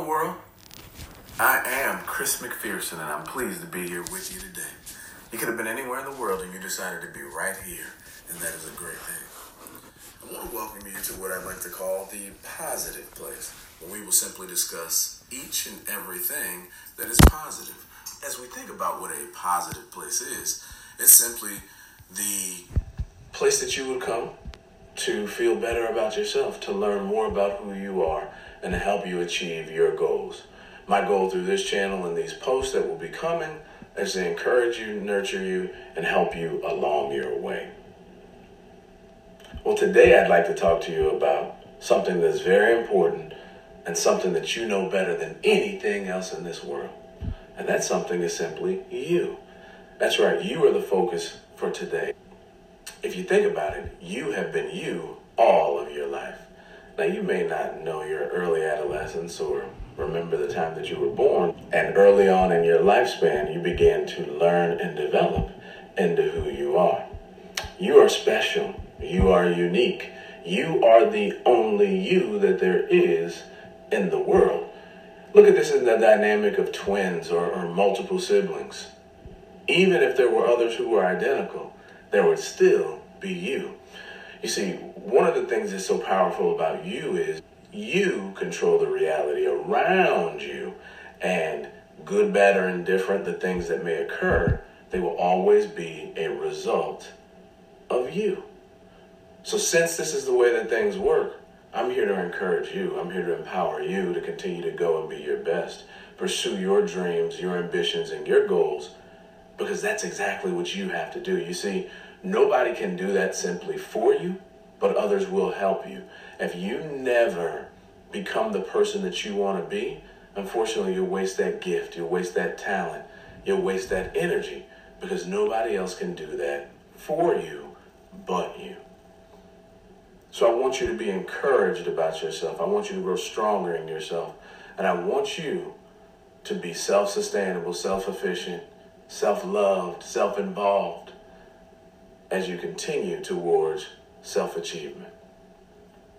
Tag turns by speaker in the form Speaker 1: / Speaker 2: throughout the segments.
Speaker 1: world? I am Chris McPherson, and I'm pleased to be here with you today. You could have been anywhere in the world, and you decided to be right here, and that is a great thing. I want to welcome you to what I'd like to call the positive place, where we will simply discuss each and everything that is positive. As we think about what a positive place is, it's simply the place that you would come to feel better about yourself, to learn more about who you are, and to help you achieve your goals. My goal through this channel and these posts that will be coming is to encourage you, nurture you, and help you along your way. Well, today I'd like to talk to you about something that's very important and something that you know better than anything else in this world. And that something is simply you. That's right, you are the focus for today. If you think about it, you have been you all of your life. Now, you may not know your early adolescence or remember the time that you were born, and early on in your lifespan, you began to learn and develop into who you are. You are special. You are unique. You are the only you that there is in the world. Look at this in the dynamic of twins or, or multiple siblings. Even if there were others who were identical, there would still be you. You see, one of the things that's so powerful about you is you control the reality around you. And good, bad, or indifferent, the things that may occur, they will always be a result of you. So, since this is the way that things work, I'm here to encourage you. I'm here to empower you to continue to go and be your best. Pursue your dreams, your ambitions, and your goals because that's exactly what you have to do. You see, Nobody can do that simply for you, but others will help you. If you never become the person that you want to be, unfortunately, you'll waste that gift, you'll waste that talent, you'll waste that energy because nobody else can do that for you but you. So I want you to be encouraged about yourself. I want you to grow stronger in yourself. And I want you to be self sustainable, self efficient, self loved, self involved as you continue towards self achievement.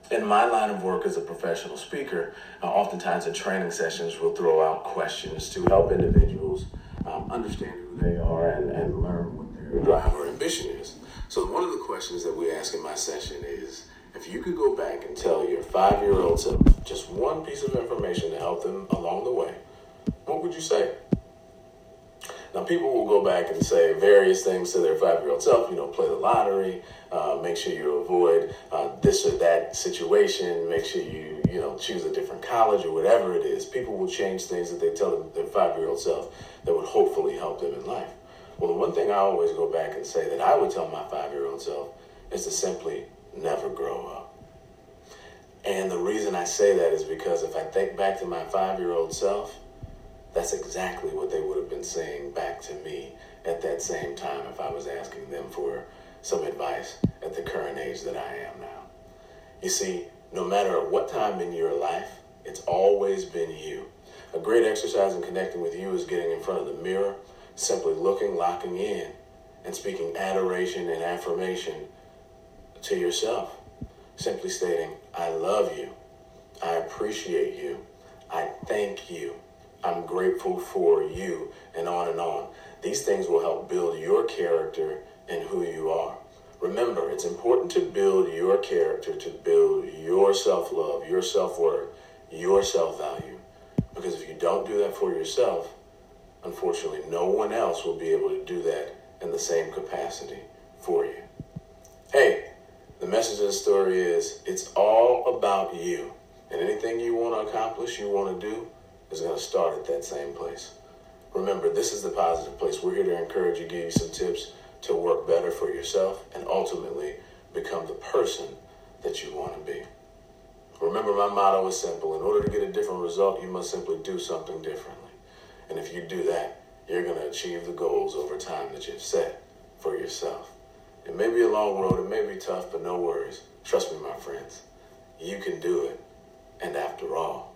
Speaker 1: In my line of work as a professional speaker, uh, oftentimes in training sessions, we'll throw out questions to help individuals um, understand who they are and, and learn what their drive or ambition is. So, one of the questions that we ask in my session is if you could go back and tell your five year old just one piece of information to help them along the way, what would you say? Now, people will go back and say various things to their five year old self, you know, play the lottery, uh, make sure you avoid uh, this or that situation, make sure you, you know, choose a different college or whatever it is. People will change things that they tell their five year old self that would hopefully help them in life. Well, the one thing I always go back and say that I would tell my five year old self is to simply never grow up. And the reason I say that is because if I think back to my five year old self, that's exactly what they would have been saying back to me at that same time if I was asking them for some advice at the current age that I am now. You see, no matter what time in your life, it's always been you. A great exercise in connecting with you is getting in front of the mirror, simply looking, locking in, and speaking adoration and affirmation to yourself. Simply stating, I love you. I appreciate you. I thank you. I'm grateful for you, and on and on. These things will help build your character and who you are. Remember, it's important to build your character, to build your self love, your self worth, your self value. Because if you don't do that for yourself, unfortunately, no one else will be able to do that in the same capacity for you. Hey, the message of the story is it's all about you. And anything you want to accomplish, you want to do, is going to start at that same place. Remember, this is the positive place. We're here to encourage you, give you some tips to work better for yourself and ultimately become the person that you want to be. Remember, my motto is simple. In order to get a different result, you must simply do something differently. And if you do that, you're going to achieve the goals over time that you've set for yourself. It may be a long road, it may be tough, but no worries. Trust me, my friends. You can do it. And after all,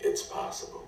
Speaker 1: it's possible.